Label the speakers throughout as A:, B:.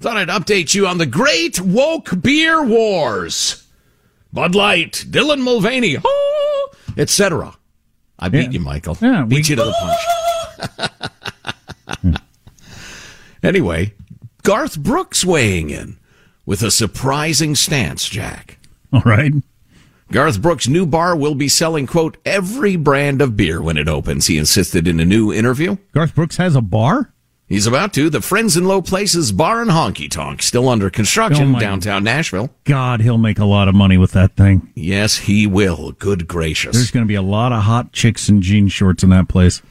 A: Thought I'd update you on the great woke beer wars. Bud Light, Dylan Mulvaney, oh, etc. I beat
B: Yeah.
A: you, Michael.
B: Yeah,
A: beat
B: we-
A: you to the punch. anyway, Garth Brooks weighing in with a surprising stance, Jack.
B: All right.
A: Garth Brooks' new bar will be selling, quote, every brand of beer when it opens, he insisted in a new interview.
B: Garth Brooks has a bar?
A: He's about to. The Friends in Low Places Bar and Honky Tonk, still under
B: Oh,
A: construction
B: my-
A: downtown Nashville.
B: God, he'll make a lot of money with that thing.
A: Yes, he will. Good gracious.
B: There's going to be a lot of hot chicks in jean shorts in that place.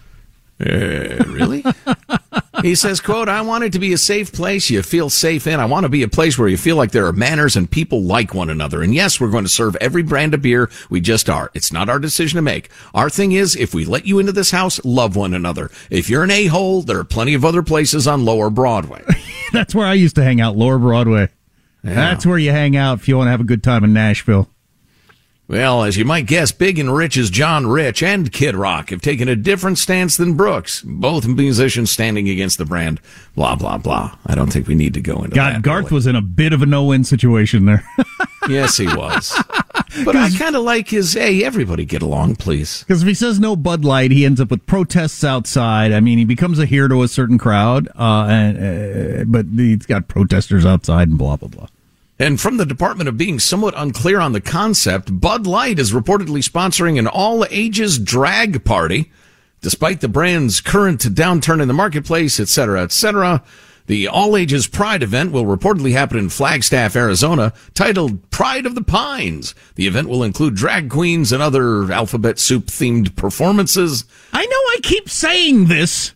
A: Uh, really? he says, quote, I want it to be a safe place you feel safe in. I want to be a place where you feel like there are manners and people like one another. And yes, we're going to serve every brand of beer. We just are. It's not our decision to make. Our thing is, if we let you into this house, love one another. If you're an a-hole, there are plenty of other places on Lower Broadway.
B: That's where I used to hang out, Lower Broadway. That's where you hang out if you want to have a good time in Nashville.
A: Well, as you might guess, Big and Rich's John Rich and Kid Rock have taken a different stance than Brooks. Both musicians standing against the brand. Blah blah blah. I don't think we need to go into
B: God,
A: that.
B: Garth
A: really.
B: was in a bit of a no-win situation there.
A: Yes, he was. but I kind of like his. Hey, everybody get along, please.
B: Because if he says no Bud Light, he ends up with protests outside. I mean, he becomes a hero to a certain crowd, uh, and, uh, but he's got protesters outside and blah blah blah.
A: And from the department of being somewhat unclear on the concept, Bud Light is reportedly sponsoring an all ages drag party, despite the brand's current downturn in the marketplace, et cetera, et cetera. The all ages Pride event will reportedly happen in Flagstaff, Arizona, titled Pride of the Pines. The event will include drag queens and other alphabet soup themed performances.
B: I know I keep saying this.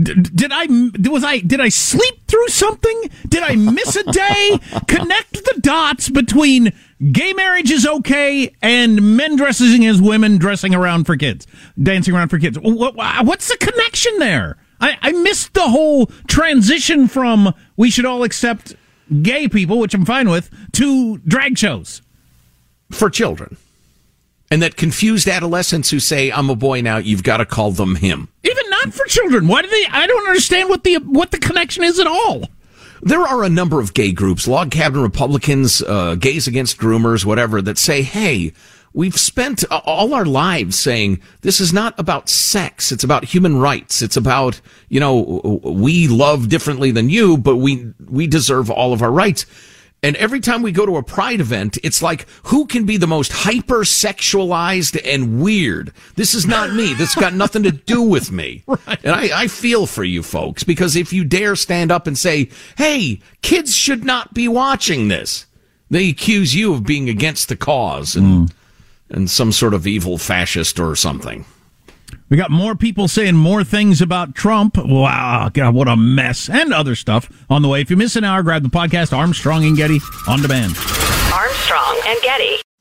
B: Did I was I did I sleep through something? Did I miss a day? Connect the dots between gay marriage is okay and men dressing as women dressing around for kids, dancing around for kids. What, what's the connection there? I, I missed the whole transition from we should all accept gay people, which I'm fine with, to drag shows.
A: for children. And that confused adolescents who say, I'm a boy now, you've got to call them him.
B: Even not for children. Why do they? I don't understand what the what the connection is at all.
A: There are a number of gay groups, log cabin Republicans, uh, gays against groomers, whatever, that say, hey, we've spent all our lives saying this is not about sex. It's about human rights. It's about, you know, we love differently than you, but we, we deserve all of our rights. And every time we go to a pride event, it's like, who can be the most hyper sexualized and weird? This is not me. This got nothing to do with me. right. And I, I feel for you folks because if you dare stand up and say, hey, kids should not be watching this, they accuse you of being against the cause and, mm. and some sort of evil fascist or something.
B: We got more people saying more things about Trump. Wow, God, what a mess. And other stuff on the way. If you miss an hour, grab the podcast Armstrong and Getty on demand.
C: Armstrong and Getty.